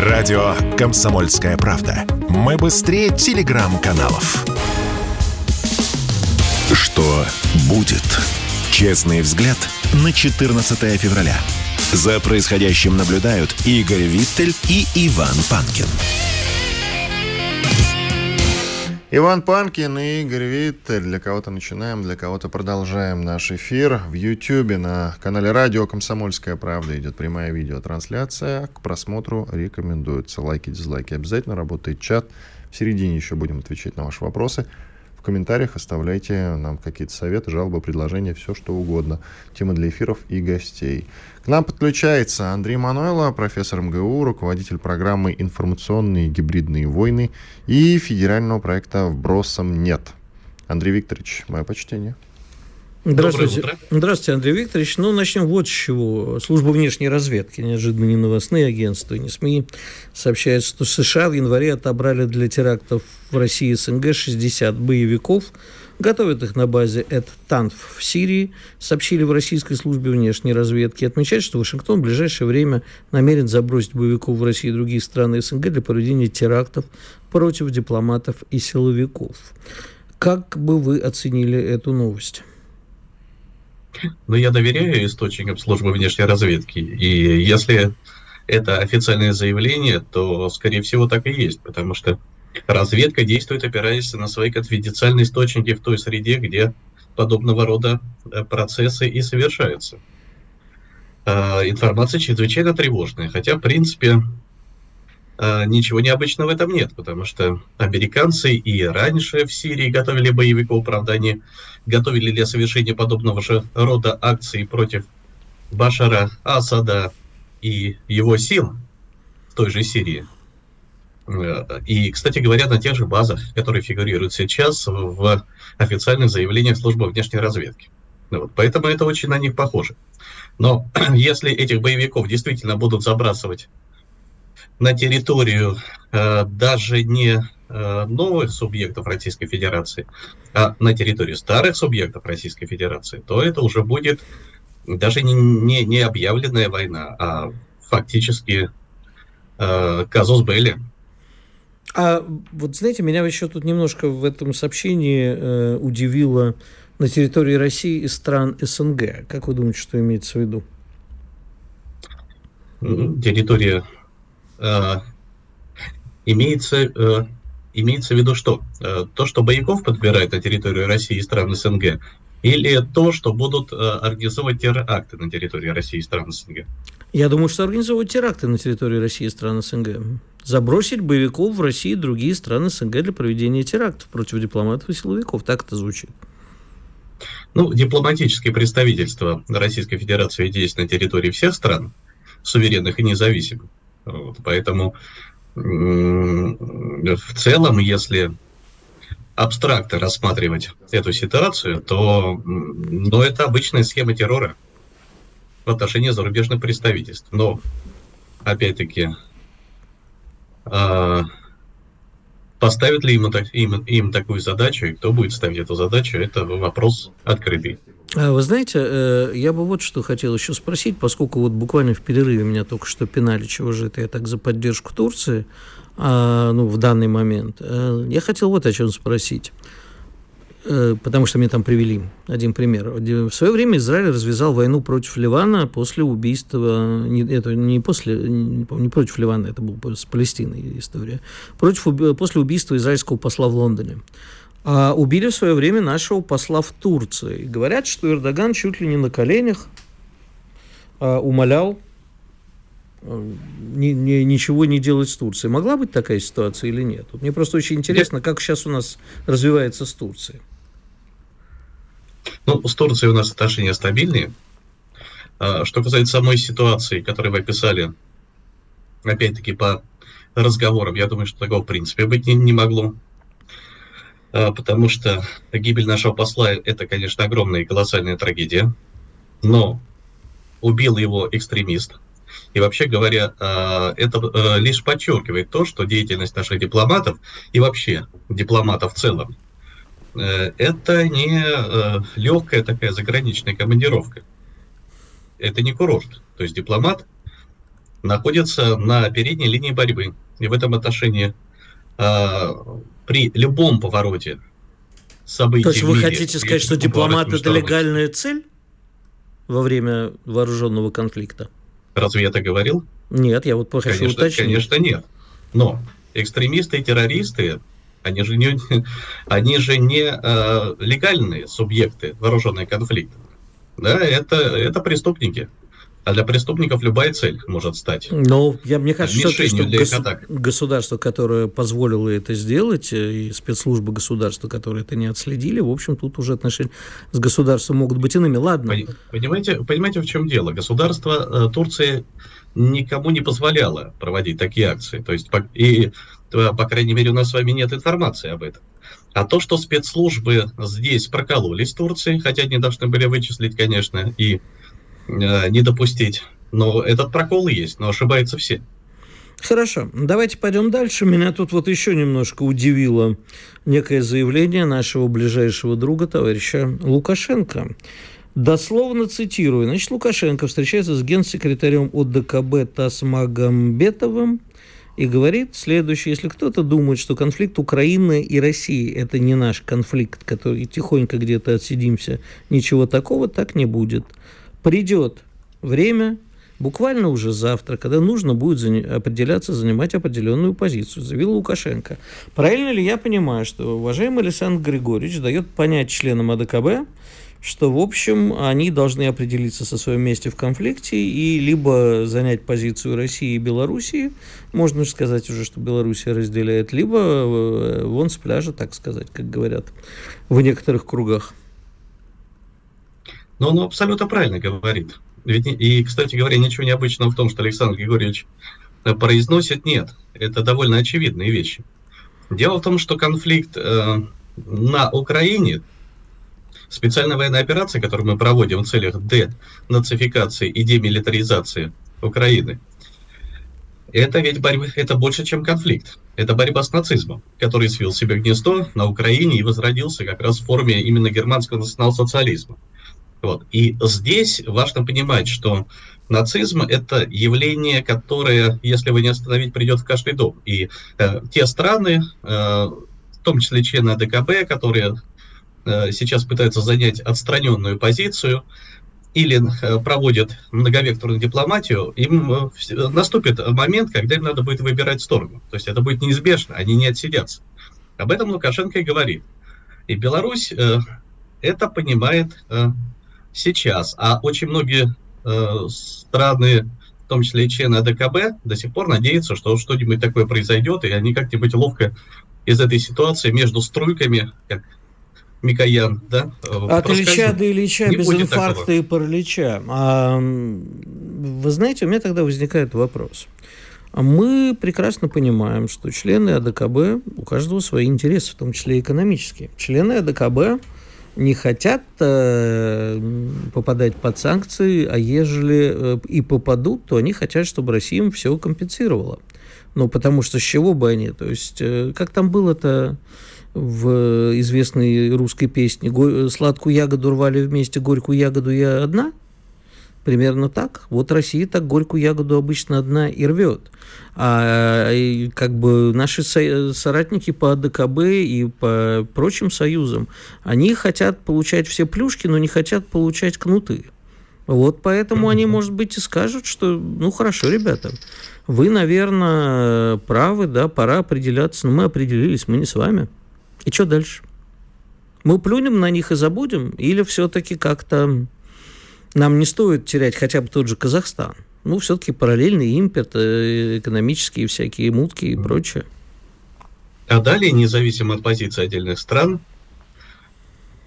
Радио «Комсомольская правда». Мы быстрее телеграм-каналов. Что будет? Честный взгляд на 14 февраля. За происходящим наблюдают Игорь Виттель и Иван Панкин. Иван Панкин и Игорь Виттель. Для кого-то начинаем, для кого-то продолжаем наш эфир. В Ютьюбе на канале Радио «Комсомольская правда» идет прямая видеотрансляция. К просмотру рекомендуется. Лайки, дизлайки обязательно. Работает чат. В середине еще будем отвечать на ваши вопросы. В комментариях оставляйте нам какие-то советы, жалобы, предложения, все что угодно. Темы для эфиров и гостей. Нам подключается Андрей Мануэло, профессор МГУ, руководитель программы «Информационные гибридные войны» и федерального проекта «Вбросом нет». Андрей Викторович, мое почтение. Здравствуйте. Здравствуйте, Андрей Викторович. Ну, начнем вот с чего. Служба внешней разведки, неожиданно не новостные агентства, не СМИ, сообщает, что США в январе отобрали для терактов в России и СНГ 60 боевиков, готовят их на базе Эд-Танф в Сирии, сообщили в российской службе внешней разведки. Отмечают, что Вашингтон в ближайшее время намерен забросить боевиков в Россию и другие страны СНГ для проведения терактов против дипломатов и силовиков. Как бы вы оценили эту новость? Но я доверяю источникам службы внешней разведки. И если это официальное заявление, то, скорее всего, так и есть, потому что разведка действует, опираясь на свои конфиденциальные источники в той среде, где подобного рода э, процессы и совершаются. А, информация чрезвычайно тревожная, хотя, в принципе, а, ничего необычного в этом нет, потому что американцы и раньше в Сирии готовили боевиков, правда, они готовили для совершения подобного же рода акций против Башара Асада и его сил в той же Сирии. И, кстати говоря, на тех же базах, которые фигурируют сейчас в официальных заявлениях службы внешней разведки. Вот, поэтому это очень на них похоже. Но если этих боевиков действительно будут забрасывать на территорию э, даже не э, новых субъектов Российской Федерации, а на территорию старых субъектов Российской Федерации, то это уже будет даже не, не, не объявленная война, а фактически э, казус Белли. А вот знаете, меня еще тут немножко в этом сообщении э, удивило на территории России и стран СНГ. Как вы думаете, что имеется в виду? Территория Э, имеется, э, имеется в виду что? Э, то, что боевиков подбирают на территорию России и стран СНГ, или то, что будут организовывать теракты на территории России и стран СНГ? Я думаю, что организовывать теракты на территории России и стран СНГ. Забросить боевиков в России и другие страны СНГ для проведения терактов против дипломатов и силовиков. Так это звучит. Ну, дипломатические представительства Российской Федерации есть на территории всех стран, суверенных и независимых. Вот, поэтому в целом, если абстрактно рассматривать эту ситуацию, то ну, это обычная схема террора в отношении зарубежных представительств. Но, опять-таки, э, поставят ли им, им, им такую задачу, и кто будет ставить эту задачу, это вопрос открытый. А вы знаете, э, я бы вот что хотел еще спросить, поскольку вот буквально в перерыве меня только что пинали, чего же это я так за поддержку Турции, ну, в данный момент. Э, я хотел вот о чем спросить э, потому что мне там привели один пример. В свое время Израиль развязал войну против Ливана после убийства, не, это не после, не, не против Ливана, это была с Палестиной история, против, после убийства израильского посла в Лондоне а, убили в свое время нашего посла в Турции. говорят, что Эрдоган чуть ли не на коленях а, умолял а, ни, ни, ничего не делать с Турцией. Могла быть такая ситуация или нет? Мне просто очень интересно, как сейчас у нас развивается с Турцией. Ну, с Турцией у нас отношения стабильные. А, что касается самой ситуации, которую вы описали, опять-таки по разговорам, я думаю, что такого в принципе быть не, не могло. А, потому что гибель нашего посла – это, конечно, огромная и колоссальная трагедия, но убил его экстремист. И вообще говоря, а, это а, лишь подчеркивает то, что деятельность наших дипломатов и вообще дипломатов в целом э, это не э, легкая такая заграничная командировка. Это не курорт. То есть дипломат находится на передней линии борьбы. И в этом отношении э, при любом повороте событий. То есть вы мире, хотите сказать, что дипломат это легальная цель во время вооруженного конфликта? Разве я это говорил? Нет, я вот хочу конечно, уточнить. Конечно, нет. Но экстремисты и террористы, они же не, они же не э, легальные субъекты вооруженного конфликта. Да, это, это преступники. А для преступников любая цель может стать. Ну, я, мне кажется, что, что гос- государство, которое позволило это сделать, э, и спецслужбы государства, которые это не отследили, в общем, тут уже отношения с государством могут быть иными. Ладно. Понимаете, понимаете в чем дело? Государство э, Турции никому не позволяло проводить такие акции. То есть, и, по крайней мере, у нас с вами нет информации об этом. А то, что спецслужбы здесь прокололись в Турции, хотя они должны были вычислить, конечно, и не допустить. Но этот прокол есть, но ошибаются все. Хорошо, давайте пойдем дальше. Меня тут вот еще немножко удивило некое заявление нашего ближайшего друга, товарища Лукашенко. Дословно цитирую. Значит, Лукашенко встречается с генсекретарем ОДКБ Тасмагамбетовым и говорит следующее. Если кто-то думает, что конфликт Украины и России – это не наш конфликт, который тихонько где-то отсидимся, ничего такого, так не будет придет время, буквально уже завтра, когда нужно будет определяться, занимать определенную позицию, заявил Лукашенко. Правильно ли я понимаю, что уважаемый Александр Григорьевич дает понять членам АДКБ, что, в общем, они должны определиться со своим месте в конфликте и либо занять позицию России и Белоруссии, можно же сказать уже, что Белоруссия разделяет, либо э, вон с пляжа, так сказать, как говорят в некоторых кругах. Но он абсолютно правильно говорит. Ведь, и, кстати говоря, ничего необычного в том, что Александр Григорьевич э, произносит, нет. Это довольно очевидные вещи. Дело в том, что конфликт э, на Украине, специальная военная операция, которую мы проводим в целях денацификации и демилитаризации Украины, это ведь борьба, это больше, чем конфликт. Это борьба с нацизмом, который свил себе гнездо на Украине и возродился как раз в форме именно германского национал-социализма. Вот. И здесь важно понимать, что нацизм – это явление, которое, если вы не остановить, придет в каждый дом. И э, те страны, э, в том числе члены ДКБ, которые э, сейчас пытаются занять отстраненную позицию, или э, проводят многовекторную дипломатию, им э, наступит момент, когда им надо будет выбирать сторону. То есть это будет неизбежно, они не отсидятся. Об этом Лукашенко и говорит. И Беларусь э, это понимает сейчас. А очень многие э, страны, в том числе и члены АДКБ, до сих пор надеются, что что-нибудь такое произойдет, и они как-нибудь ловко из этой ситуации между струйками, как Микоян, да? Э, От Ильича до Ильича без инфаркта такого. и паралича. А, вы знаете, у меня тогда возникает вопрос. Мы прекрасно понимаем, что члены АДКБ, у каждого свои интересы, в том числе экономические. Члены АДКБ не хотят э, попадать под санкции, а ежели э, и попадут, то они хотят, чтобы Россия им все компенсировала. Ну, потому что с чего бы они? То есть, э, как там было-то в известной русской песне «Сладкую ягоду рвали вместе, горькую ягоду я одна»? Примерно так. Вот Россия так горькую ягоду обычно одна и рвет. А и как бы наши соратники по АДКБ и по прочим союзам, они хотят получать все плюшки, но не хотят получать кнуты. Вот поэтому они, может быть, и скажут, что, ну, хорошо, ребята, вы, наверное, правы, да, пора определяться, но мы определились, мы не с вами. И что дальше? Мы плюнем на них и забудем? Или все-таки как-то нам не стоит терять хотя бы тот же Казахстан. Ну, все-таки параллельный импорт, э, экономические всякие мутки и прочее. А далее, независимо от позиции отдельных стран,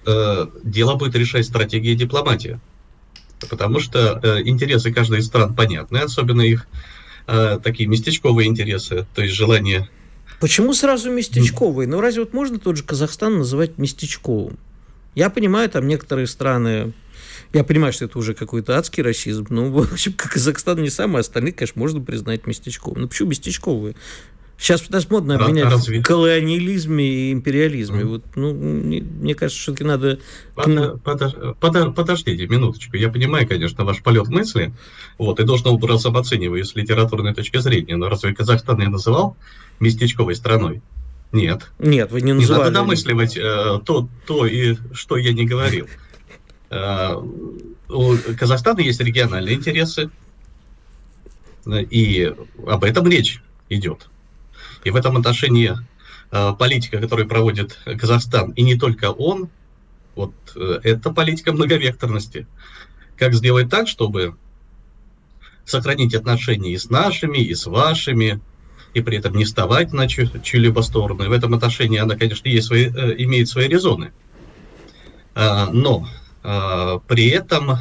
э, дело будет решать стратегия и дипломатия. Потому что э, интересы каждой из стран понятны, особенно их э, такие местечковые интересы, то есть желание... Почему сразу местечковые? Ну, разве вот можно тот же Казахстан называть местечковым? Я понимаю, там некоторые страны я понимаю, что это уже какой-то адский расизм, но, в общем, Казахстан не самый, остальные, конечно, можно признать местечковым. Но почему местечковые? Сейчас у нас модно обменять Разве... колониализме и империализме. Mm. Вот, ну, мне кажется, все-таки надо... Под, под, под, подождите минуточку. Я понимаю, конечно, ваш полет мысли, вот, и должен образ оцениваю с литературной точки зрения, но разве Казахстан я называл местечковой страной? Нет. Нет, вы не называли. Не надо домысливать э, то, то, и что я не говорил. Э, у Казахстана есть региональные интересы, и об этом речь идет. И в этом отношении э, политика, которую проводит Казахстан, и не только он, вот э, это политика многовекторности. Как сделать так, чтобы сохранить отношения и с нашими, и с вашими, и при этом не вставать на чью-либо сторону. И в этом отношении она, конечно, есть свои, имеет свои резоны. Но при этом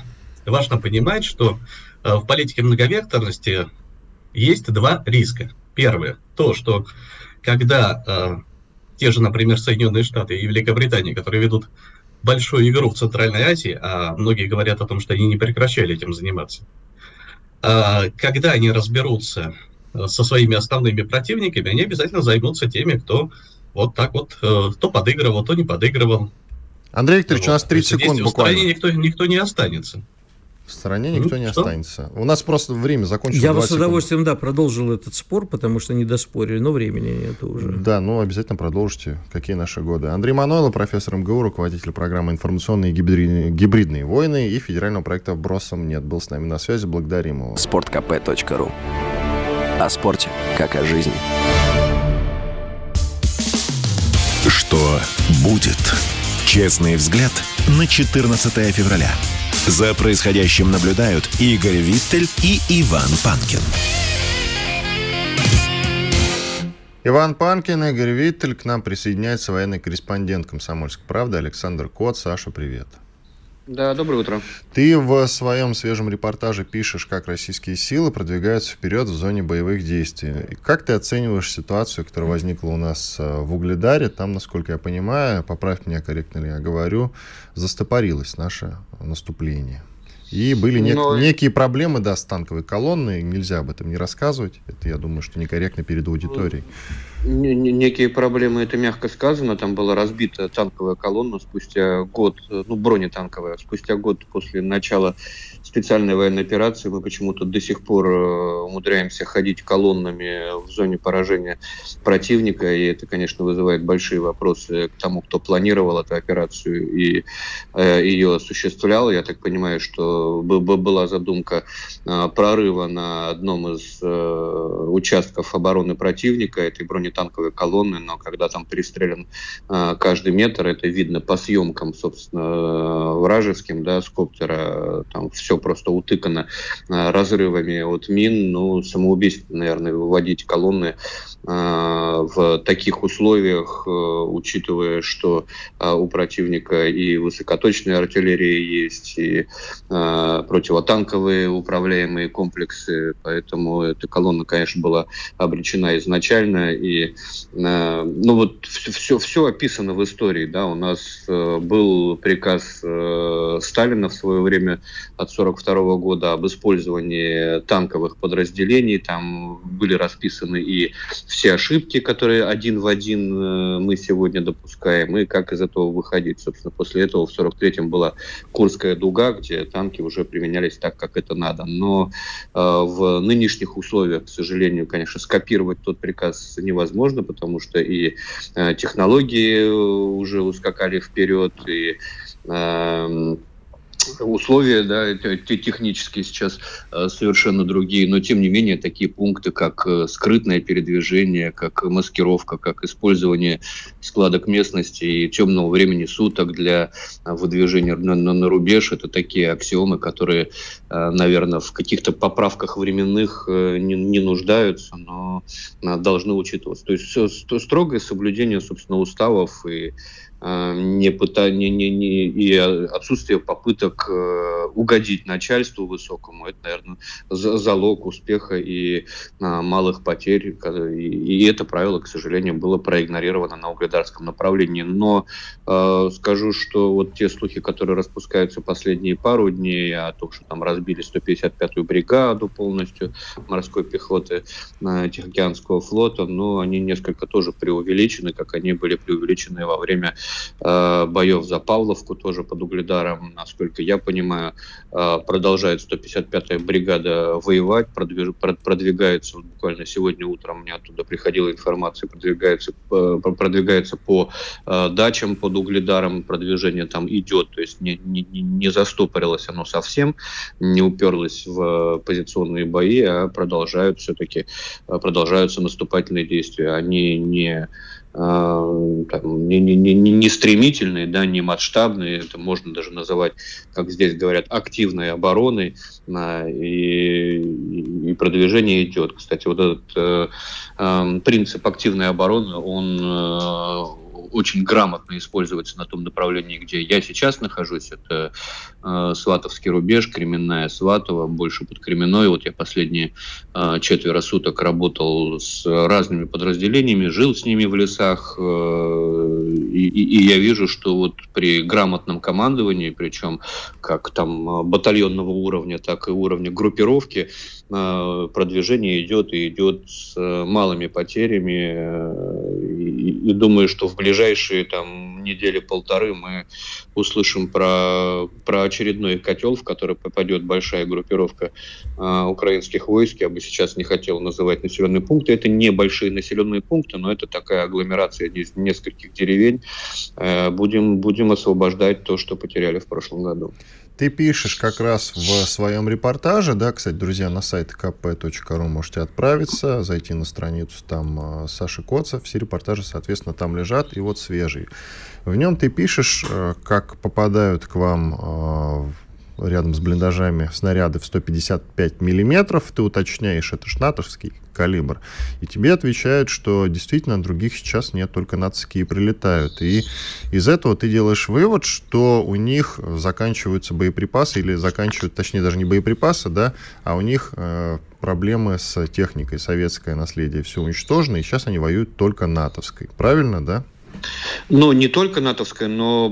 важно понимать, что в политике многовекторности есть два риска. Первое, то, что когда э, те же, например, Соединенные Штаты и Великобритания, которые ведут большую игру в Центральной Азии, а многие говорят о том, что они не прекращали этим заниматься, когда они разберутся со своими основными противниками, они обязательно займутся теми, кто вот так вот, э, то подыгрывал, то не подыгрывал. Андрей Викторович, вот. у нас 30 секунд буквально. В никто, никто не останется. В стороне никто не что? останется. У нас просто время закончилось. Я бы с удовольствием, да, продолжил этот спор, потому что не доспорили, но времени нет уже. Да, ну обязательно продолжите. Какие наши годы. Андрей Манойло, профессор МГУ, руководитель программы «Информационные гибридные, гибридные войны» и федерального проекта «Бросом нет». Был с нами на связи. Благодарим его. Спорткп.ру О спорте, как о жизни. Что будет? Честный взгляд на 14 февраля. За происходящим наблюдают Игорь Виттель и Иван Панкин. Иван Панкин, Игорь Виттель. К нам присоединяется военный корреспондент «Комсомольской правды» Александр Кот. Саша, привет. Да, доброе утро. Ты в своем свежем репортаже пишешь, как российские силы продвигаются вперед в зоне боевых действий. И как ты оцениваешь ситуацию, которая возникла у нас э, в Угледаре? Там, насколько я понимаю, поправь меня, корректно ли я говорю, застопорилось наше наступление. И были нек- Но... некие проблемы, да, с танковой колонной. Нельзя об этом не рассказывать. Это, я думаю, что некорректно перед аудиторией некие проблемы, это мягко сказано. Там была разбита танковая колонна спустя год, ну, бронетанковая, спустя год после начала специальной военной операции. Мы почему-то до сих пор э, умудряемся ходить колоннами в зоне поражения противника, и это, конечно, вызывает большие вопросы к тому, кто планировал эту операцию и э, ее осуществлял. Я так понимаю, что была задумка э, прорыва на одном из участков обороны противника этой бронетанковой танковые колонны, но когда там перестрелян э, каждый метр, это видно по съемкам, собственно, вражеским, да, с коптера, там все просто утыкано э, разрывами от мин, ну, самоубийство, наверное, выводить колонны в таких условиях, э, учитывая, что у противника и высокоточная артиллерия есть, и противотанковые управляемые комплексы, поэтому эта колонна, конечно, была обречена изначально, и ну вот все, все описано в истории, да, у нас э, был приказ э, Сталина в свое время от 42 года об использовании танковых подразделений, там были расписаны и все ошибки, которые один в один э, мы сегодня допускаем, и как из этого выходить. Собственно, после этого в 43-м была Курская дуга, где танки уже применялись так, как это надо. Но э, в нынешних условиях, к сожалению, конечно, скопировать тот приказ невозможно, потому что и э, технологии уже ускакали вперед, и э, условия да, технические сейчас э, совершенно другие, но тем не менее такие пункты, как э, скрытное передвижение, как маскировка, как использование складок местности и темного времени суток для выдвижения на, на, на рубеж, это такие аксиомы, которые, э, наверное, в каких-то поправках временных не, не нуждаются, но должны учитываться. То есть строгое соблюдение, собственно, уставов и э, не пыта, не, не, и отсутствие попыток э, угодить начальству высокому, это, наверное, залог успеха и малых потерь. И, это правило, к сожалению, было проигнорировано на угледарском направлении. Но э, скажу, что вот те слухи, которые распускаются последние пару дней о том, что там разбили 155-ю бригаду полностью морской пехоты э, Тихоокеанского флота, но они несколько тоже преувеличены, как они были преувеличены во время э, боев за Павловку, тоже под Угледаром, насколько я понимаю, э, продолжает 155-я бригада воевать, продвиж, продвигается, вот буквально сегодня утром мне оттуда приходила информация, продвигается, э, продвигается по э, дачам под Угледаром, продвижение там идет, то есть не, не, не застопорилось оно совсем, не уперлось в позиционные бои, а продолжают все-таки, э, продолжаются наступательные действия. Они не там, не, не, не, не стремительные, да, не масштабные, это можно даже называть, как здесь говорят, активной обороной, и, и продвижение идет. Кстати, вот этот э, э, принцип активной обороны, он э, очень грамотно используется на том направлении, где я сейчас нахожусь. Это э, Сватовский рубеж, Кременная Сватова, больше под Кременной. Вот я последние э, четверо суток работал с разными подразделениями, жил с ними в лесах, э, и, и я вижу, что вот при грамотном командовании, причем как там батальонного уровня, так и уровня группировки, э, продвижение идет и идет с малыми потерями. И, думаю, что в ближайшие там недели-полторы мы услышим про, про очередной котел, в который попадет большая группировка э, украинских войск. Я бы сейчас не хотел называть населенные пункты. Это небольшие населенные пункты, но это такая агломерация из нескольких деревень. Э, будем, будем освобождать то, что потеряли в прошлом году. Ты пишешь как раз в своем репортаже, да, кстати, друзья, на сайт kp.ru можете отправиться, зайти на страницу там э, Саши Коцев, все репортажи, соответственно, там лежат, и вот свежий. В нем ты пишешь, э, как попадают к вам э, рядом с блиндажами снаряды в 155 миллиметров, ты уточняешь, это шнатовский калибр. И тебе отвечают, что действительно других сейчас нет, только нацикие прилетают. И из этого ты делаешь вывод, что у них заканчиваются боеприпасы, или заканчивают, точнее, даже не боеприпасы, да, а у них э, проблемы с техникой, советское наследие все уничтожено, и сейчас они воюют только натовской. Правильно, да? Ну, не только натовская, но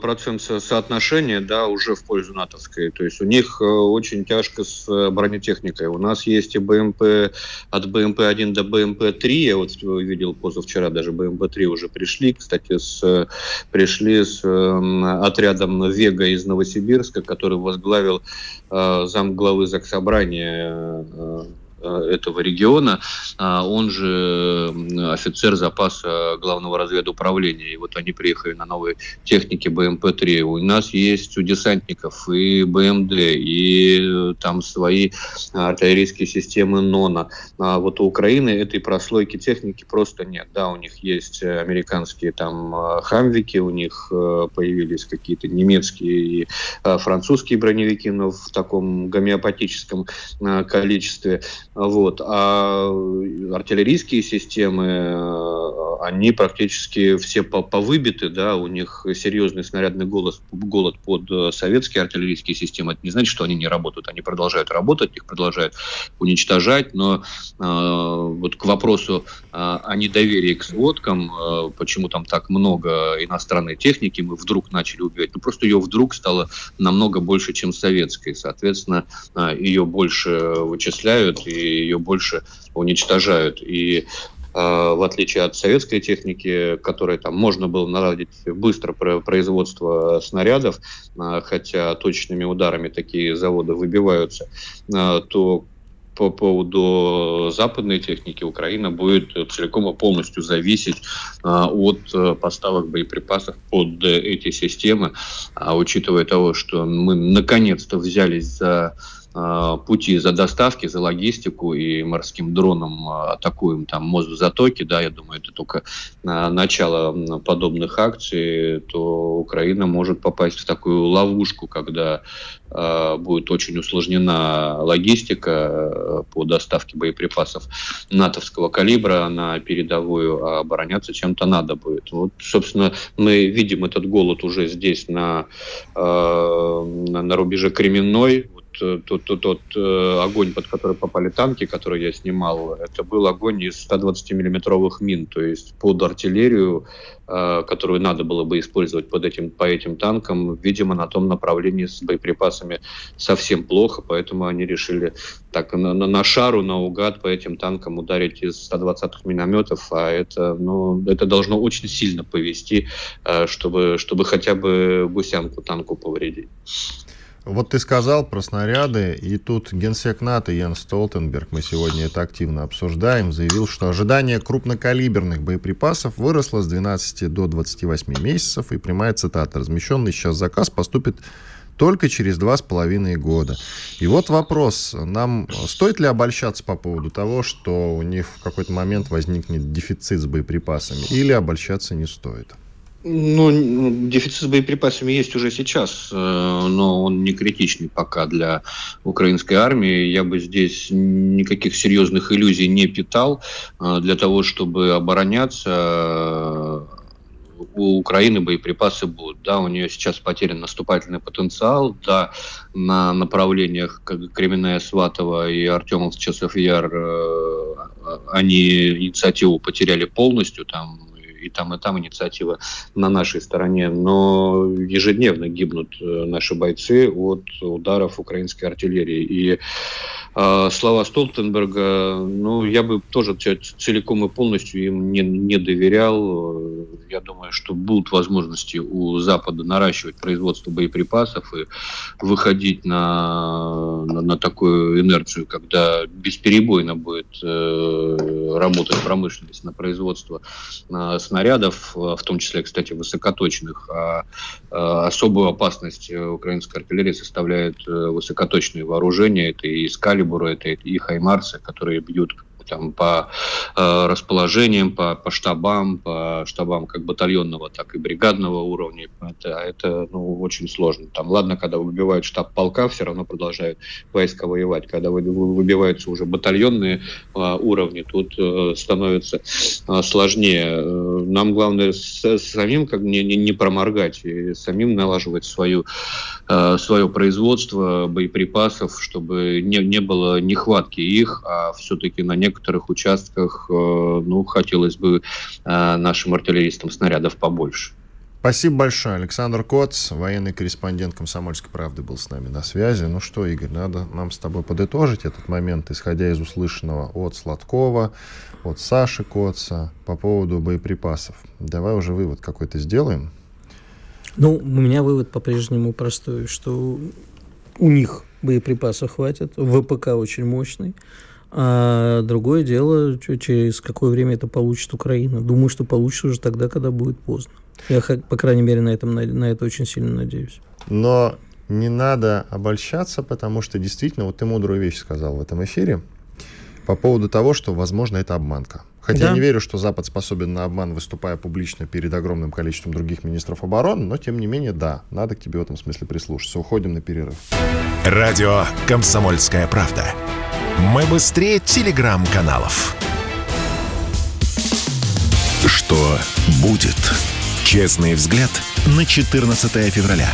процент соотношения, да, уже в пользу натовской. То есть у них э, очень тяжко с э, бронетехникой. У нас есть и БМП от БМП-1 до БМП-3. Я вот видел позавчера, даже БМП-3 уже пришли. Кстати, с, пришли с э, отрядом Вега из Новосибирска, который возглавил э, зам главы Заксобрания э, Э, этого региона, а он же офицер запаса главного разведуправления. И вот они приехали на новой технике БМП-3. У нас есть у десантников и БМД, и э, там свои артиллерийские системы НОНа. А вот у Украины этой прослойки техники просто нет. Да, у них есть американские там э, хамвики, у них появились какие-то немецкие и французские броневики, но в таком гомеопатическом количестве. Вот. А артиллерийские системы, э, они практически все повыбиты, да, у них серьезный снарядный голод, голод под э, советские артиллерийские системы. Это не значит, что они не работают, они продолжают работать, их продолжают уничтожать, но э, вот к вопросу э, о недоверии к сводкам, э, почему там так много иностранной техники мы вдруг начали убивать, ну просто ее вдруг стало намного больше, чем советской, соответственно, э, ее больше вычисляют и ее больше уничтожают. И а, в отличие от советской техники, которой там можно было наладить быстро производство снарядов, а, хотя точными ударами такие заводы выбиваются, а, то по поводу западной техники Украина будет целиком и полностью зависеть от поставок боеприпасов под эти системы. А учитывая того, что мы наконец-то взялись за э, пути за доставки, за логистику и морским дроном атакуем там мост в затоке, да, я думаю, это только начало подобных акций, то Украина может попасть в такую ловушку, когда Э, будет очень усложнена логистика э, по доставке боеприпасов натовского калибра на передовую, а обороняться чем-то надо будет. Вот, собственно, мы видим этот голод уже здесь на, э, на рубеже Кременной, тот, тот, тот э, огонь, под который попали танки, который я снимал, это был огонь из 120-миллиметровых мин, то есть под артиллерию, э, которую надо было бы использовать под этим, по этим танкам, видимо, на том направлении с боеприпасами совсем плохо, поэтому они решили так на, на, на шару, наугад по этим танкам ударить из 120-х минометов, а это, ну, это должно очень сильно повести, э, чтобы, чтобы хотя бы гусянку танку повредить. Вот ты сказал про снаряды, и тут генсек НАТО Ян Столтенберг, мы сегодня это активно обсуждаем, заявил, что ожидание крупнокалиберных боеприпасов выросло с 12 до 28 месяцев, и прямая цитата, размещенный сейчас заказ поступит только через два с половиной года. И вот вопрос, нам стоит ли обольщаться по поводу того, что у них в какой-то момент возникнет дефицит с боеприпасами, или обольщаться не стоит? Ну, дефицит с боеприпасами есть уже сейчас, э, но он не критичный пока для украинской армии. Я бы здесь никаких серьезных иллюзий не питал. Э, для того, чтобы обороняться, э, у Украины боеприпасы будут. Да, у нее сейчас потерян наступательный потенциал. Да, на направлениях как Кременная Сватова и Артемов Часов Яр они инициативу потеряли полностью. Там и там, и там инициатива на нашей стороне, но ежедневно гибнут э, наши бойцы от ударов украинской артиллерии. И э, слова Столтенберга, ну, я бы тоже целиком и полностью им не, не доверял. Я думаю, что будут возможности у Запада наращивать производство боеприпасов и выходить на, на, на такую инерцию, когда бесперебойно будет э, работать промышленность на производство э, снарядов, э, в том числе, кстати, высокоточных. А, а особую опасность э, украинской артиллерии составляют э, высокоточные вооружения. Это и Скалибуры, это и Хаймарсы, которые бьют там, по э, расположениям, по, по штабам, по штабам как батальонного, так и бригадного уровня. Это, это ну, очень сложно. Там, ладно, когда выбивают штаб полка, все равно продолжают войска воевать. Когда выбиваются уже батальонные э, уровни, тут э, становится э, сложнее. Нам главное с, самим как не, не, не проморгать и самим налаживать свою, э, свое производство боеприпасов, чтобы не, не было нехватки их, а все-таки на некоторых некоторых участках, э, ну, хотелось бы э, нашим артиллеристам снарядов побольше. Спасибо большое. Александр Коц, военный корреспондент «Комсомольской правды» был с нами на связи. Ну что, Игорь, надо нам с тобой подытожить этот момент, исходя из услышанного от Сладкова, от Саши Коца по поводу боеприпасов. Давай уже вывод какой-то сделаем. Ну, у меня вывод по-прежнему простой, что у них боеприпасов хватит, ВПК очень мощный. А другое дело, через какое время это получит Украина. Думаю, что получится уже тогда, когда будет поздно. Я, по крайней мере, на, этом, на это очень сильно надеюсь. Но не надо обольщаться, потому что действительно, вот ты мудрую вещь сказал в этом эфире по поводу того, что, возможно, это обманка. Хотя да. я не верю, что Запад способен на обман, выступая публично перед огромным количеством других министров обороны, но, тем не менее, да, надо к тебе в этом смысле прислушаться. Уходим на перерыв. Радио «Комсомольская правда». Мы быстрее телеграм-каналов. Что будет? Честный взгляд на 14 февраля.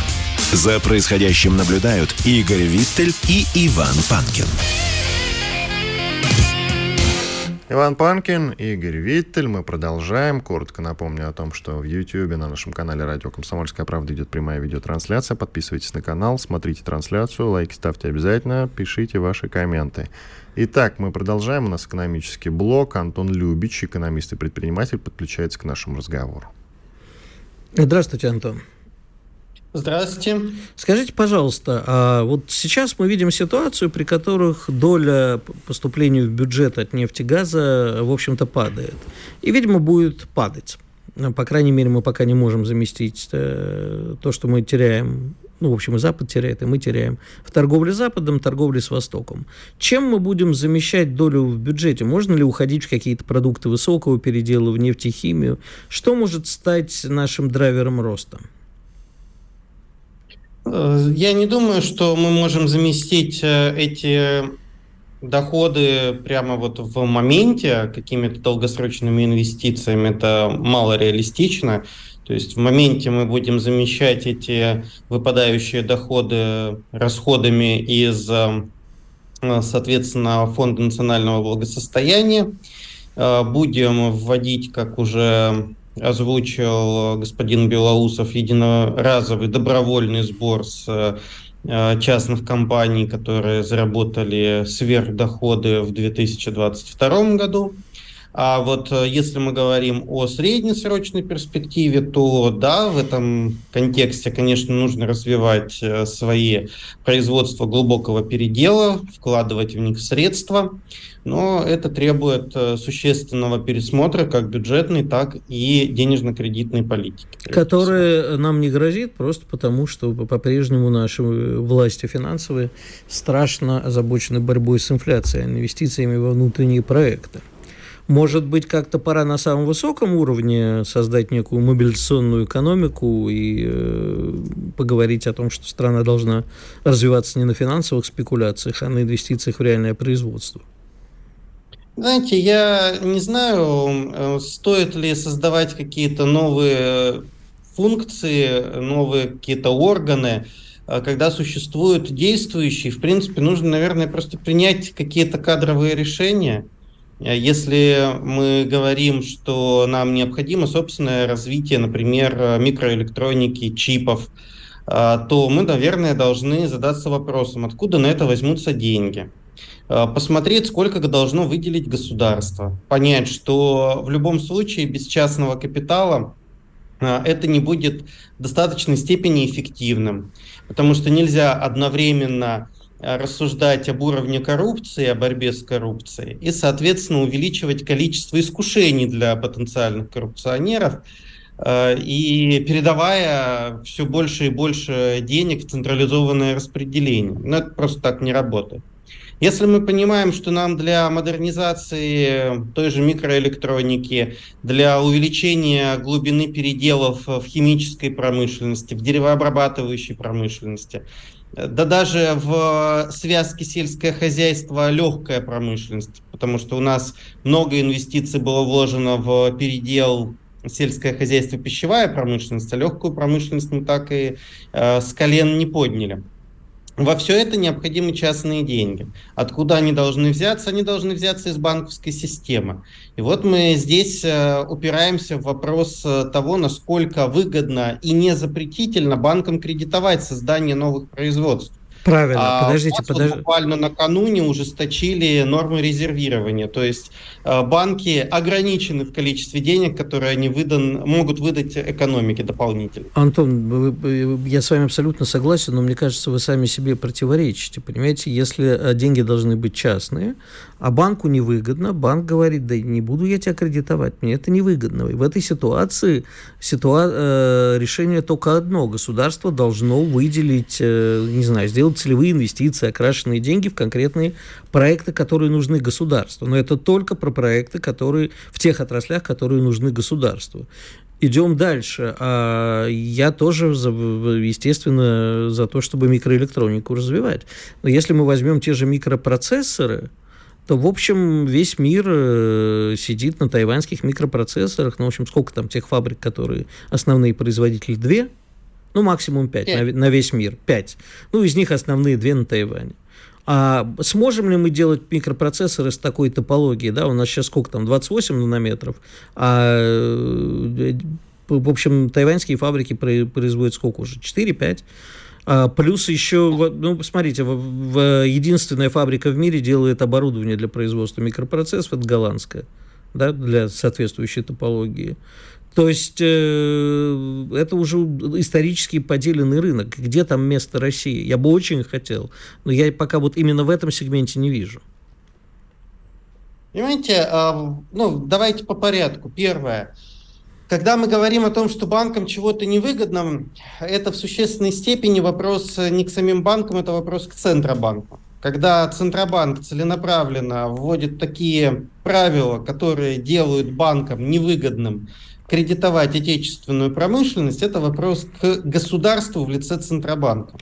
За происходящим наблюдают Игорь Виттель и Иван Панкин. Иван Панкин, Игорь Виттель. Мы продолжаем. Коротко напомню о том, что в YouTube на нашем канале Радио Комсомольская правда идет прямая видеотрансляция. Подписывайтесь на канал, смотрите трансляцию, лайки ставьте обязательно, пишите ваши комменты. Итак, мы продолжаем. У нас экономический блок. Антон Любич, экономист и предприниматель, подключается к нашему разговору. Здравствуйте, Антон. Здравствуйте. Скажите, пожалуйста, а вот сейчас мы видим ситуацию, при которых доля поступления в бюджет от нефти газа, в общем-то, падает. И, видимо, будет падать. По крайней мере, мы пока не можем заместить э, то, что мы теряем ну, в общем, и Запад теряет, и мы теряем в торговле с Западом, торговле с Востоком. Чем мы будем замещать долю в бюджете? Можно ли уходить в какие-то продукты высокого передела, в нефтехимию? Что может стать нашим драйвером роста? Э, я не думаю, что мы можем заместить э, эти доходы прямо вот в моменте какими-то долгосрочными инвестициями. Это мало реалистично. То есть в моменте мы будем замещать эти выпадающие доходы расходами из, э, соответственно, Фонда национального благосостояния. Будем вводить, как уже озвучил господин Белоусов, единоразовый добровольный сбор с э, частных компаний, которые заработали сверхдоходы в 2022 году. А вот э, если мы говорим о среднесрочной перспективе, то да, в этом контексте, конечно, нужно развивать э, свои производства глубокого передела, вкладывать в них средства но это требует э, существенного пересмотра как бюджетной, так и денежно-кредитной политики. Которая нам не грозит просто потому, что по-прежнему наши власти финансовые страшно озабочены борьбой с инфляцией, инвестициями во внутренние проекты. Может быть, как-то пора на самом высоком уровне создать некую мобилизационную экономику и э, поговорить о том, что страна должна развиваться не на финансовых спекуляциях, а на инвестициях в реальное производство. Знаете, я не знаю, э, стоит ли создавать какие-то новые функции, новые какие-то органы, э, когда существуют действующие. В принципе, нужно, наверное, просто принять какие-то кадровые решения. Э, если мы говорим, что нам необходимо собственное развитие, например, микроэлектроники, чипов, то мы, наверное, должны задаться вопросом, откуда на это возьмутся деньги. Э, посмотреть, сколько должно выделить государство, понять, что в любом случае без частного капитала э, это не будет в достаточной степени эффективным, потому что нельзя одновременно э, рассуждать об уровне коррупции, о борьбе с коррупцией и, соответственно, увеличивать количество искушений для потенциальных коррупционеров, и передавая все больше и больше денег в централизованное распределение. Но это просто так не работает. Если мы понимаем, что нам для модернизации той же микроэлектроники, для увеличения глубины переделов в химической промышленности, в деревообрабатывающей промышленности, да даже в связке сельское хозяйство легкая промышленность, потому что у нас много инвестиций было вложено в передел сельское хозяйство пищевая промышленность, а легкую промышленность мы так и э, с колен не подняли. Во все это необходимы частные деньги. Откуда они должны взяться? Они должны взяться из банковской системы. И вот мы здесь э, упираемся в вопрос э, того, насколько выгодно и не запретительно банкам кредитовать создание новых производств. Правильно, а подождите, подождите. Буквально накануне ужесточили нормы резервирования, то есть банки ограничены в количестве денег, которые они выдан, могут выдать экономике дополнительно. Антон, вы, я с вами абсолютно согласен, но мне кажется, вы сами себе противоречите. Понимаете, если э, деньги должны быть частные, а банку невыгодно, банк говорит, да не буду я тебя кредитовать, мне это невыгодно. И в этой ситуации ситуа э, решение только одно. Государство должно выделить, э, не знаю, сделать целевые инвестиции, окрашенные деньги в конкретные проекты, которые нужны государству. Но это только про проекты, которые в тех отраслях, которые нужны государству. Идем дальше. А я тоже, естественно, за то, чтобы микроэлектронику развивать. Но если мы возьмем те же микропроцессоры, то, в общем, весь мир э, сидит на тайваньских микропроцессорах. Ну, в общем, сколько там тех фабрик, которые основные производители? Две? Ну, максимум 5 на, на весь мир. 5. Ну, из них основные две на Тайване. А сможем ли мы делать микропроцессоры с такой топологией? Да, у нас сейчас сколько там, 28 нанометров, а э, в общем, тайваньские фабрики производят сколько уже? 4-5. А, плюс еще, ну, посмотрите, в, в, единственная фабрика в мире делает оборудование для производства микропроцессоров, это голландская, да, для соответствующей топологии. То есть э, это уже исторически поделенный рынок. Где там место России? Я бы очень хотел, но я пока вот именно в этом сегменте не вижу. Понимаете, э, ну давайте по порядку. Первое. Когда мы говорим о том, что банкам чего-то невыгодно, это в существенной степени вопрос не к самим банкам, это вопрос к Центробанку. Когда Центробанк целенаправленно вводит такие правила, которые делают банкам невыгодным кредитовать отечественную промышленность, это вопрос к государству в лице Центробанка.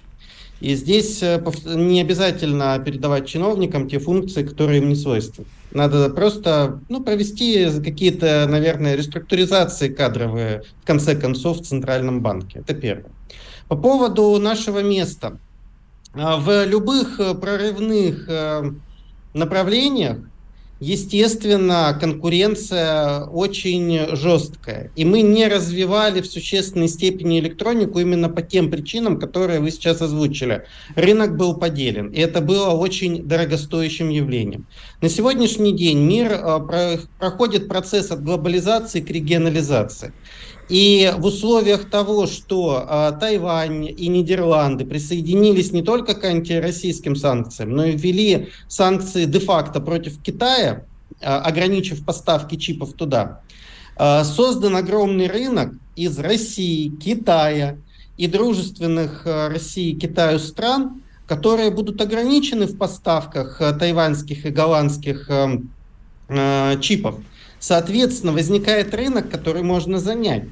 И здесь э, не обязательно передавать чиновникам те функции, которые им не свойственны. Надо просто ну, провести какие-то, наверное, реструктуризации кадровые, в конце концов, в Центральном банке. Это первое. По поводу нашего места. А, в любых э, прорывных э, направлениях естественно, конкуренция очень жесткая. И мы не развивали в существенной степени электронику именно по тем причинам, которые вы сейчас озвучили. Рынок был поделен, и это было очень дорогостоящим явлением. На сегодняшний день мир э, проходит процесс от глобализации к регионализации. И в условиях того, что э, Тайвань и Нидерланды присоединились не только к антироссийским санкциям, но и ввели санкции де-факто против Китая, э, ограничив поставки чипов туда, э, создан огромный рынок из России, Китая и дружественных э, России и Китаю стран, которые будут ограничены в поставках э, тайваньских и голландских э, э, чипов. Соответственно, возникает рынок, который можно занять.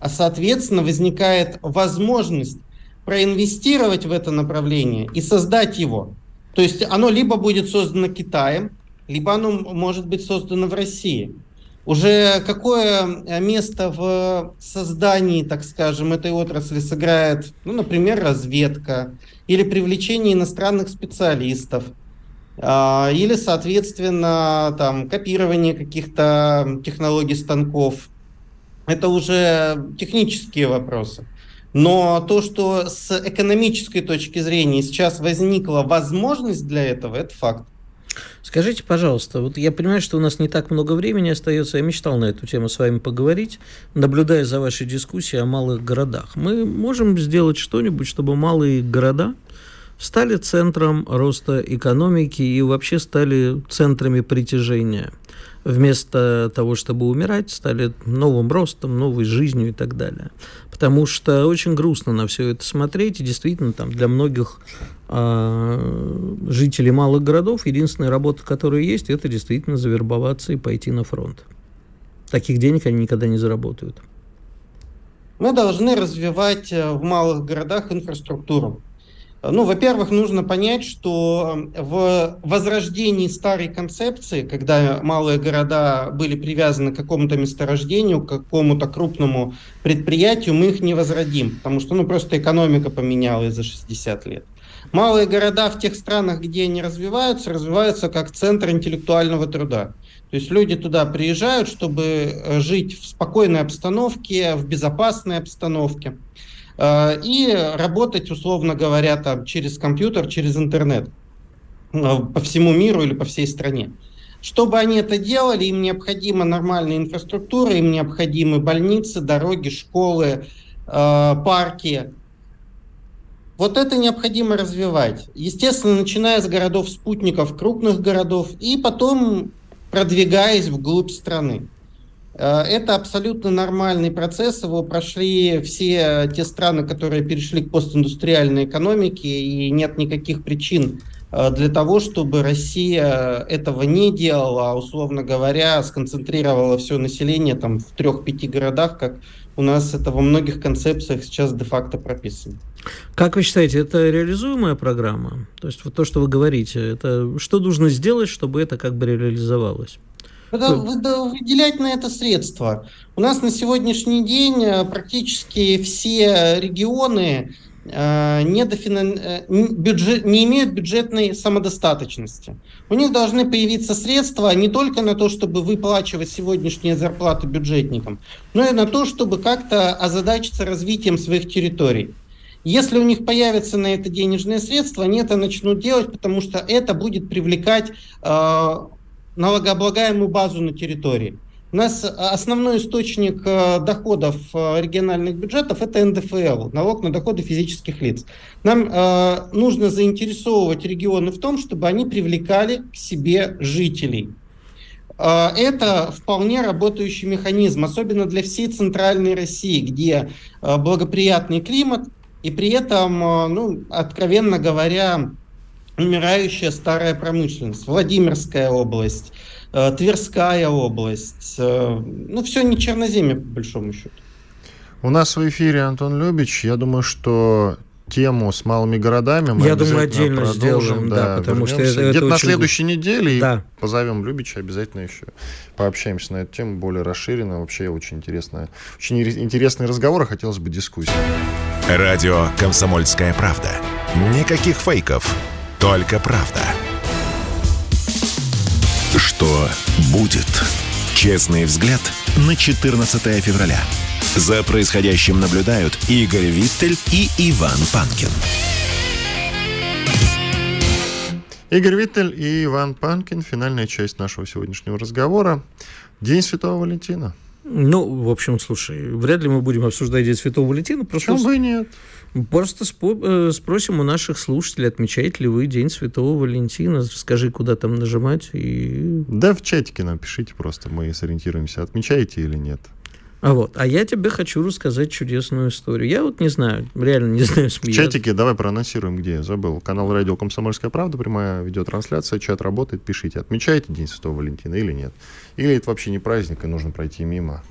А соответственно, возникает возможность проинвестировать в это направление и создать его. То есть оно либо будет создано Китаем, либо оно может быть создано в России. Уже какое место в создании, так скажем, этой отрасли сыграет, ну, например, разведка или привлечение иностранных специалистов – или, соответственно, там, копирование каких-то технологий станков. Это уже технические вопросы. Но то, что с экономической точки зрения сейчас возникла возможность для этого, это факт. Скажите, пожалуйста, вот я понимаю, что у нас не так много времени остается. Я мечтал на эту тему с вами поговорить, наблюдая за вашей дискуссией о малых городах. Мы можем сделать что-нибудь, чтобы малые города стали центром роста экономики и вообще стали центрами притяжения. Вместо того, чтобы умирать, стали новым ростом, новой жизнью и так далее. Потому что очень грустно на все это смотреть, и действительно там для многих э, жителей малых городов единственная работа, которая есть, это действительно завербоваться и пойти на фронт. Таких денег они никогда не заработают. Мы должны развивать э, в малых городах инфраструктуру. Ну, во-первых, нужно понять, что э, в возрождении старой концепции, когда малые города были привязаны к какому-то месторождению, к какому-то крупному предприятию, мы их не возродим, потому что ну, просто экономика поменялась за 60 лет. Малые города в тех странах, где они развиваются, развиваются как центр интеллектуального труда. То есть люди туда приезжают, чтобы э, жить в спокойной обстановке, в безопасной обстановке. Э, и работать, условно говоря, там, через компьютер, через интернет э, по всему миру или по всей стране. Чтобы они это делали, им необходима нормальная инфраструктура, им необходимы больницы, дороги, школы, э, парки. Вот это необходимо развивать. Естественно, начиная с городов-спутников, крупных городов, и потом продвигаясь вглубь страны. Э, это абсолютно нормальный процесс, его прошли все те страны, которые перешли к постиндустриальной экономике, и нет никаких причин э, для того, чтобы Россия этого не делала, а, условно говоря, сконцентрировала все население там, в трех-пяти городах, как у нас это во многих концепциях сейчас де-факто прописано. Как вы считаете, это реализуемая программа? То есть вот то, что вы говорите, это что нужно сделать, чтобы это как бы реализовалось? Выделять на это средства. У нас на сегодняшний день э, практически все регионы э, не, дофинан... Э, бюджет... не имеют бюджетной самодостаточности. У них должны появиться средства не только на то, чтобы выплачивать сегодняшние зарплаты бюджетникам, но и на то, чтобы как-то озадачиться развитием своих территорий. Если у них появятся на это денежные средства, они это начнут делать, потому что это будет привлекать э, налогооблагаемую базу на территории. У нас основной источник э, доходов э, региональных бюджетов это НДФЛ, налог на доходы физических лиц. Нам э, нужно заинтересовывать регионы в том, чтобы они привлекали к себе жителей. Это вполне работающий механизм, особенно для всей центральной России, где благоприятный климат, и при этом, ну, откровенно говоря, умирающая старая промышленность. Владимирская область, Тверская область. Ну, все не черноземье, по большому счету. У нас в эфире Антон Любич. Я думаю, что тему с малыми городами мы Я думаю, отдельно продолжим, сделаем, да, да потому что это, Где-то на следующей неделе да. и позовем Любича, обязательно еще пообщаемся на эту тему более расширенно. Вообще очень интересная, очень интересный разговор, и хотелось бы дискуссии. Радио «Комсомольская правда». Никаких фейков, только правда. Что будет? Честный взгляд на 14 февраля. За происходящим наблюдают Игорь Виттель и Иван Панкин. Игорь Виттель и Иван Панкин. Финальная часть нашего сегодняшнего разговора. День Святого Валентина. Ну, в общем, слушай, вряд ли мы будем обсуждать День Святого Валентина. Просто Почему бы нет? Просто спо- э, спросим у наших слушателей, отмечаете ли вы День Святого Валентина. Расскажи, куда там нажимать. И... Да, в чатике нам пишите просто, мы сориентируемся, отмечаете или нет. А вот, а я тебе хочу рассказать чудесную историю. Я вот не знаю, реально не знаю. В чатике давай проанонсируем, где я забыл. Канал радио «Комсомольская правда», прямая видеотрансляция, чат работает, пишите, отмечаете День Святого Валентина или нет. Или это вообще не праздник, и нужно пройти мимо.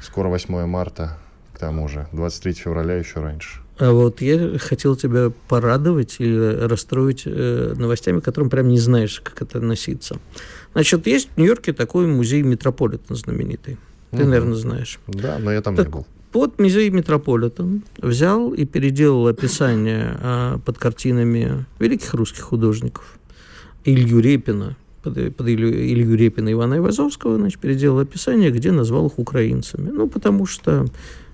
Скоро 8 марта, к тому же, 23 февраля еще раньше. А вот я хотел тебя порадовать или расстроить э, новостями, которым прям не знаешь, как это относиться. Значит, есть в Нью-Йорке такой музей Метрополитен знаменитый. Ты, угу. наверное, знаешь. Да, но я там так, не был. Вот музей Метрополитен взял и переделал описание а, под картинами великих русских художников. Илью Репина, под, под Илью, Илью Репина Ивана Ивазовского, значит, переделал описание, где назвал их украинцами. Ну, потому что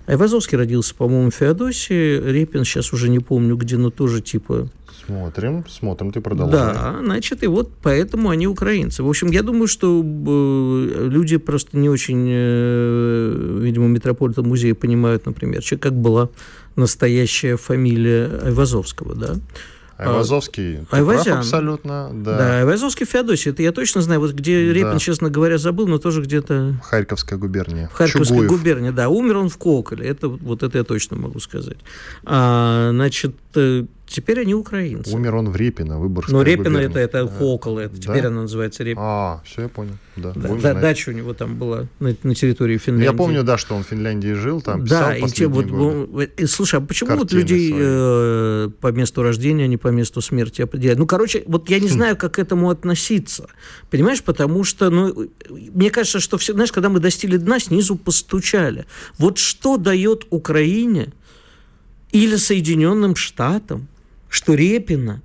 Айвазовский родился, по-моему, в Феодосии, Репин, сейчас уже не помню где, но тоже типа Смотрим, смотрим, ты продолжай. Да, значит, и вот поэтому они украинцы. В общем, я думаю, что э, люди просто не очень, э, видимо, метрополитен музея понимают, например, как была настоящая фамилия Айвазовского, да. Айвазовский, а, Айвазян. абсолютно, да. Да, Айвазовский Феодосий, это я точно знаю, вот где Репин, да. честно говоря, забыл, но тоже где-то... Харьковская губерния. В Харьковской Чугуев. губернии, да. Умер он в Коколе, это, вот это я точно могу сказать. А, значит, э, Теперь они украинцы. Умер он в Репино, Выборгская Но Репино это, это да. около, это, да? теперь она называется Репино. А, все, я понял. Да, да, да дача у него там была на, на территории Финляндии. Я помню, да, что он в Финляндии жил, там писал да, и те, вот, годы. Слушай, а почему вот людей э, по месту рождения, а не по месту смерти определяют? Ну, короче, вот я не знаю, как к этому относиться. Понимаешь, потому что, ну, мне кажется, что все, знаешь, когда мы достигли дна, снизу постучали. Вот что дает Украине или Соединенным Штатам что Репина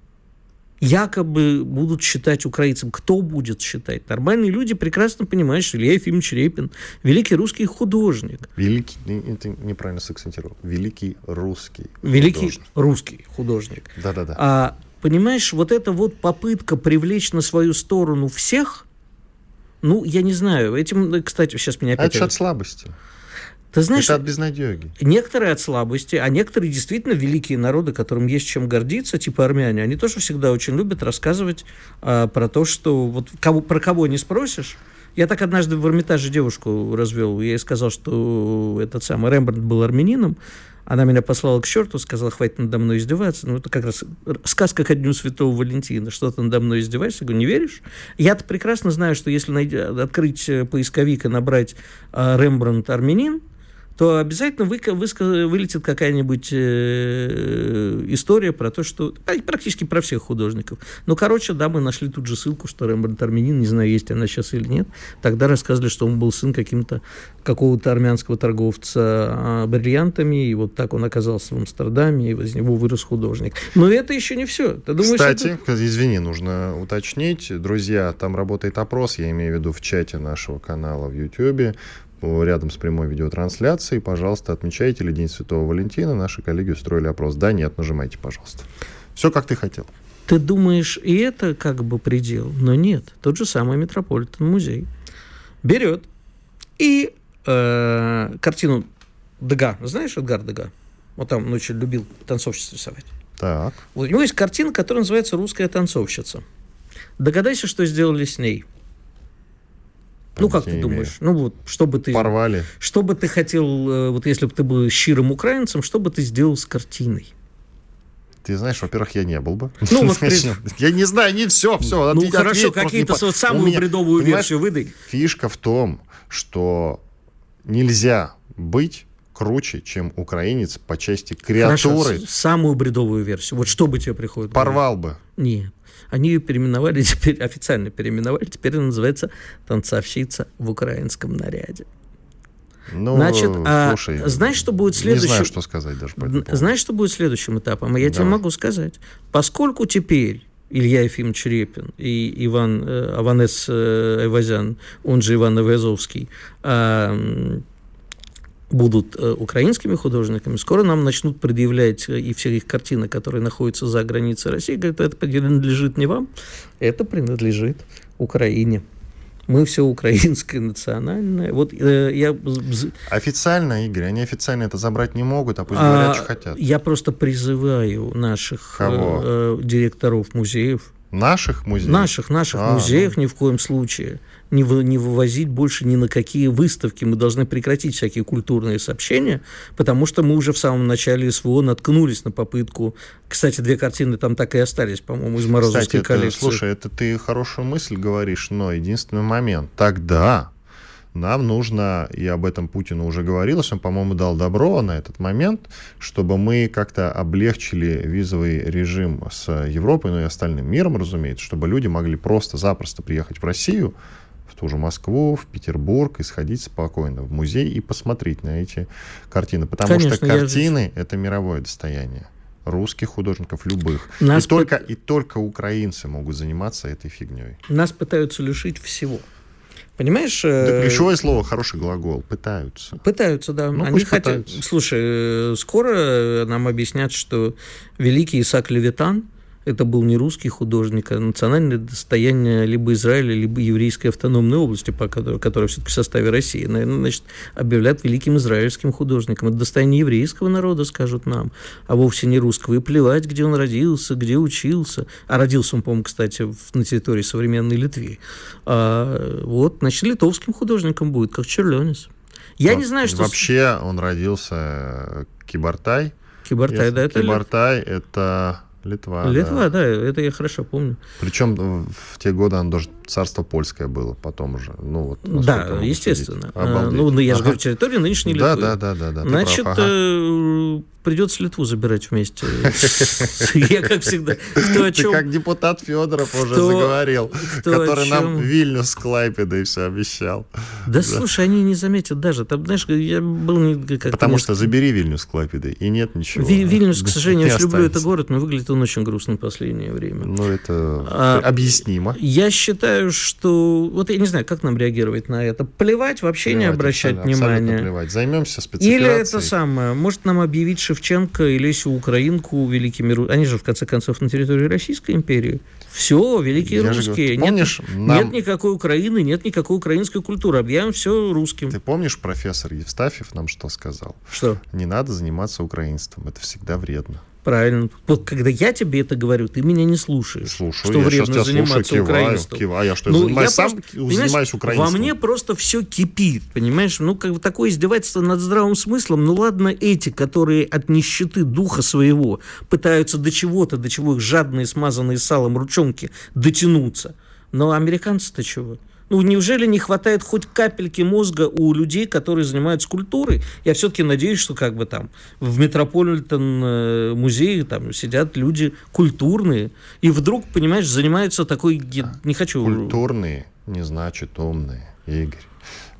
якобы будут считать украинцем. Кто будет считать? Нормальные люди прекрасно понимают, что Илья Ефимович Репин – великий русский художник. Великий, это неправильно сакцентировал, великий русский Великий художник. русский художник. Да-да-да. А, понимаешь, вот эта вот попытка привлечь на свою сторону всех, ну, я не знаю, этим, кстати, сейчас меня опять... А это от слабости. Ты знаешь, это от безнадеги. Некоторые от слабости, а некоторые действительно великие народы, которым есть чем гордиться, типа армяне, они тоже всегда очень любят рассказывать а, про то, что вот кого, про кого не спросишь. Я так однажды в Эрмитаже девушку развел. Я ей сказал, что этот самый Рембрандт был армянином. Она меня послала к черту, сказала, хватит надо мной издеваться. Ну, это как раз сказка ко дню Святого Валентина. Что ты надо мной издеваешься? Я говорю, не веришь? Я-то прекрасно знаю, что если найти, открыть поисковик и набрать а, Рембрандт армянин, то обязательно вы, вы, вылетит какая-нибудь э, история про то, что практически про всех художников. Ну, короче, да, мы нашли тут же ссылку, что Рембрандт армянин, не знаю, есть она сейчас или нет. Тогда рассказывали, что он был сын каким-то какого-то армянского торговца а, бриллиантами, и вот так он оказался в Амстердаме, и из него вырос художник. Но это еще не все. Ты думаешь, Кстати, это... извини, нужно уточнить, друзья, там работает опрос, я имею в виду в чате нашего канала в YouTube рядом с прямой видеотрансляцией. Пожалуйста, отмечайте ли День Святого Валентина. Наши коллеги устроили опрос. Да, нет, нажимайте, пожалуйста. Все, как ты хотел. Ты думаешь, и это как бы предел, но нет. Тот же самый Метрополитен музей берет и э, картину Дега, знаешь Эдгар Дега? Вот там он очень любил танцовщиц рисовать. Так. Вот у него есть картина, которая называется «Русская танцовщица». Догадайся, что сделали с ней – Ну, как ты думаешь? Ну, вот, что бы ты... Порвали. Что бы ты хотел, э, вот если бы ты был щирым украинцем, что бы ты сделал с картиной? Ты знаешь, во-первых, я не был бы. Ну, вот Я не знаю, не все, все. Ну, хорошо, какие-то самую бредовую версию выдай. Фишка в том, что нельзя быть круче, чем украинец по части креатуры. Хорошо, самую бредовую версию. Вот что бы тебе приходит? Порвал бы. Нет. Они ее переименовали, теперь официально переименовали, теперь она называется «Танцовщица в украинском наряде». Ну, Значит, а слушай, а, знаешь, что будет следующим? Не знаю, что сказать даже по этому Знаешь, что будет следующим этапом? Я Давай. тебе могу сказать. Поскольку теперь Илья Ефимович Репин и Иван э, Аванес э, Эвазян, он же Иван Эвазовский, э, будут э, украинскими художниками, скоро нам начнут предъявлять э, и все их картины, которые находятся за границей России, говорят, это принадлежит не вам, это принадлежит Украине. Мы все украинское, национальное. Вот э, я... Официально, Игорь, они официально это забрать не могут, а пусть говорят, а, что хотят. Я просто призываю наших Кого? Э, директоров музеев. Наших музеев? Наших, наших а, музеев ну. ни в коем случае не, вы, не вывозить больше ни на какие выставки. Мы должны прекратить всякие культурные сообщения, потому что мы уже в самом начале СВО наткнулись на попытку. Кстати, две картины там так и остались, по-моему, из Морозовской Кстати, коллекции. Это, слушай, это ты хорошую мысль говоришь, но единственный момент. Тогда нам нужно, и об этом Путину уже говорилось, он, по-моему, дал добро на этот момент, чтобы мы как-то облегчили визовый режим с Европой, ну и остальным миром, разумеется, чтобы люди могли просто-запросто приехать в Россию, ту же Москву, в Петербург и сходить спокойно в музей и посмотреть на эти картины. Потому Конечно, что картины здесь... — это мировое достояние русских художников, любых. Нас и, пы... только, и только украинцы могут заниматься этой фигней. Нас пытаются лишить всего. Понимаешь? Да, э, ключевое слово хороший глагол. Пытаются. Пытаются, да. Ну, Они хотят. Пытаются. Слушай, э, скоро нам объяснят, что великий Исаак Левитан это был не русский художник, а национальное достояние либо Израиля, либо еврейской автономной области, которая, которая все-таки в составе России. Наверное, значит, объявляют великим израильским художником. Это достояние еврейского народа, скажут нам, а вовсе не русского. И плевать, где он родился, где учился. А родился он, по-моему, кстати, на территории современной Литвы. А, вот, значит, литовским художником будет, как Черленис. Я вот, не знаю, что... Вообще он родился э, Кибартай. Кибартай, да, это... Кибартай — это Литва. Литва, да. да, это я хорошо помню. Причем в те годы оно даже царство польское было потом уже. Ну, вот, да, естественно. А, ну, ну, я ага. же говорю, территория нынешней Литвы. Да, да, да, да. Значит, прав, ага. Э, придется Литву забирать вместе. Я, как всегда, кто о чем... Ты как депутат Федоров уже заговорил, который нам Вильнюс с Клайпедой все обещал. Да, слушай, они не заметят даже. Там, знаешь, я был не как Потому что забери Вильнюс с Клайпедой, и нет ничего. Вильнюс, к сожалению, очень люблю этот город, но выглядит он очень грустно в последнее время. Ну, это а, объяснимо. Я считаю, что... Вот я не знаю, как нам реагировать на это. Плевать, вообще не обращать внимания. Займемся спецификацией. Или это самое, может нам объявить Шевченко и Лесю Украинку великими... Они же, в конце концов, на территории Российской империи. Все, великие Я русские. Говорю, помнишь, нет, нам... нет никакой Украины, нет никакой украинской культуры. Объявим все русским. Ты помнишь, профессор Евстафьев нам что сказал? Что? Не надо заниматься украинством. Это всегда вредно. Правильно. Вот когда я тебе это говорю, ты меня не слушаешь. Слушаю. Что я вредно сейчас заниматься слушаю, киваю, украинством. Киваю. Я что, ну, занимаюсь, я сам просто, занимаюсь украинством? Во мне просто все кипит, понимаешь? Ну, как бы такое издевательство над здравым смыслом. Ну, ладно, эти, которые от нищеты духа своего пытаются до чего-то, до чего их жадные, смазанные салом ручонки дотянуться. Но американцы-то чего? Ну, неужели не хватает хоть капельки мозга у людей, которые занимаются культурой? Я все-таки надеюсь, что как бы там в Метрополитен э, музее там сидят люди культурные, и вдруг, понимаешь, занимаются такой... Не хочу... Культурные не значит умные, Игорь.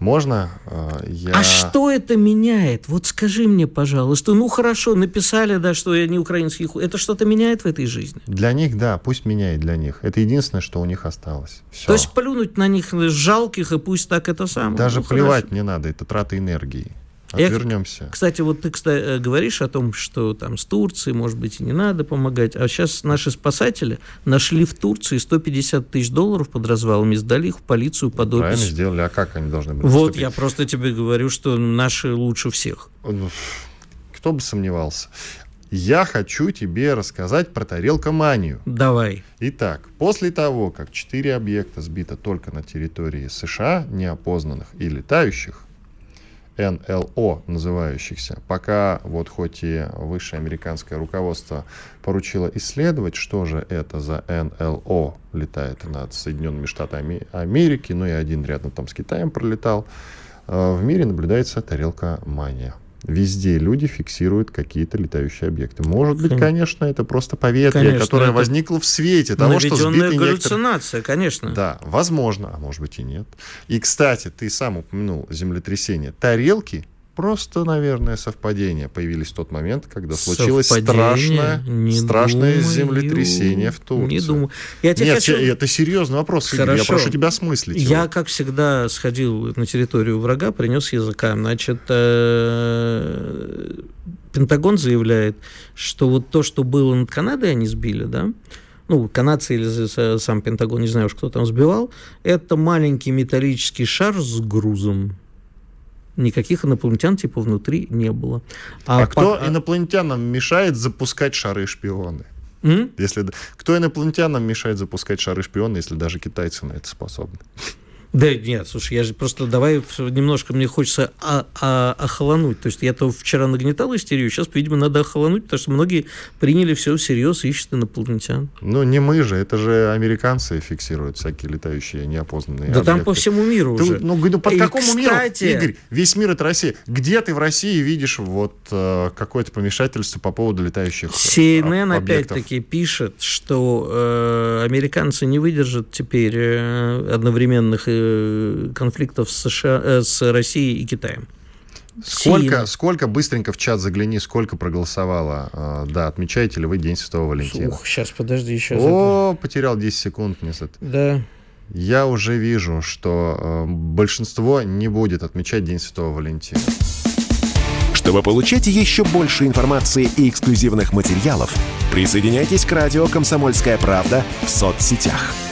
Можно э, я... А что это меняет? Вот скажи мне, пожалуйста. Ну, хорошо, написали, да, что я не украинский. Это что-то меняет в этой жизни? Для них, да, пусть меняет для них. Это единственное, что у них осталось. Все. То есть плюнуть на них жалких, и пусть так это самое. Даже ну, плевать хорошо. не надо, это трата энергии. Отвернемся. Я, кстати, вот ты кстати, э, говоришь о том, что там с Турцией, может быть, и не надо помогать. А сейчас наши спасатели нашли в Турции 150 тысяч долларов под развалами, сдали их в полицию под опись. Правильно сделали. А как они должны были Вот, поступить? я просто тебе говорю, что наши лучше всех. Кто бы сомневался. Я хочу тебе рассказать про тарелкоманию. Давай. Итак, после того, как четыре объекта сбито только на территории США, неопознанных и летающих, НЛО называющихся, пока вот хоть и высшее американское руководство поручило исследовать, что же это за НЛО летает над Соединенными Штатами Америки, ну и один рядом там с Китаем пролетал, э, в мире наблюдается тарелка мания. Везде люди фиксируют какие-то летающие объекты. Может быть, конечно, это просто поветрие, конечно, которое возникло в свете того, что сбиты галлюцинация, некоторые... конечно. Да, возможно, а может быть и нет. И, кстати, ты сам упомянул землетрясение. Тарелки Просто, наверное, совпадение появились в тот момент, когда случилось страшное, не страшное думаю, землетрясение в Турции. Не думаю. Я тебе Нет, хочу... это серьезный вопрос, Хорошо. Я прошу тебя осмыслить. Я, его. как всегда, сходил на территорию врага, принес языка. Значит, э, Пентагон заявляет, что вот то, что было над Канадой, они сбили, да, ну, канадцы или сам Пентагон, не знаю уж, кто там сбивал, это маленький металлический шар с грузом никаких инопланетян типа внутри не было. А, а кто по... инопланетянам мешает запускать шары-шпионы? М? Если... Кто инопланетянам мешает запускать шары-шпионы, если даже китайцы на это способны? Да нет, слушай, я же просто давай немножко мне хочется а, а, охолонуть. То есть я-то вчера нагнетал истерию, сейчас, видимо, надо охолонуть, потому что многие приняли все всерьез и ищут инопланетян. Ну, не мы же, это же американцы фиксируют всякие летающие неопознанные Да объекты. там по всему миру ты, уже. Ну, ну под и, какому кстати... миру, Игорь? Весь мир это Россия. Где ты в России видишь вот э, какое-то помешательство по поводу летающих э, CNN опять-таки пишет, что э, американцы не выдержат теперь э, одновременных Э, конфликтов с, США, э, с Россией и Китаем. Сколько, сколько, быстренько в чат загляни, сколько проголосовало. Э, да, отмечаете ли вы День Святого Валентина? Ух, сейчас, подожди, сейчас. О, потерял 10 секунд. Мне Да. Я уже вижу, что э, большинство не будет отмечать День Святого Валентина. Чтобы получать еще больше информации и эксклюзивных материалов, присоединяйтесь к радио «Комсомольская правда» в соцсетях –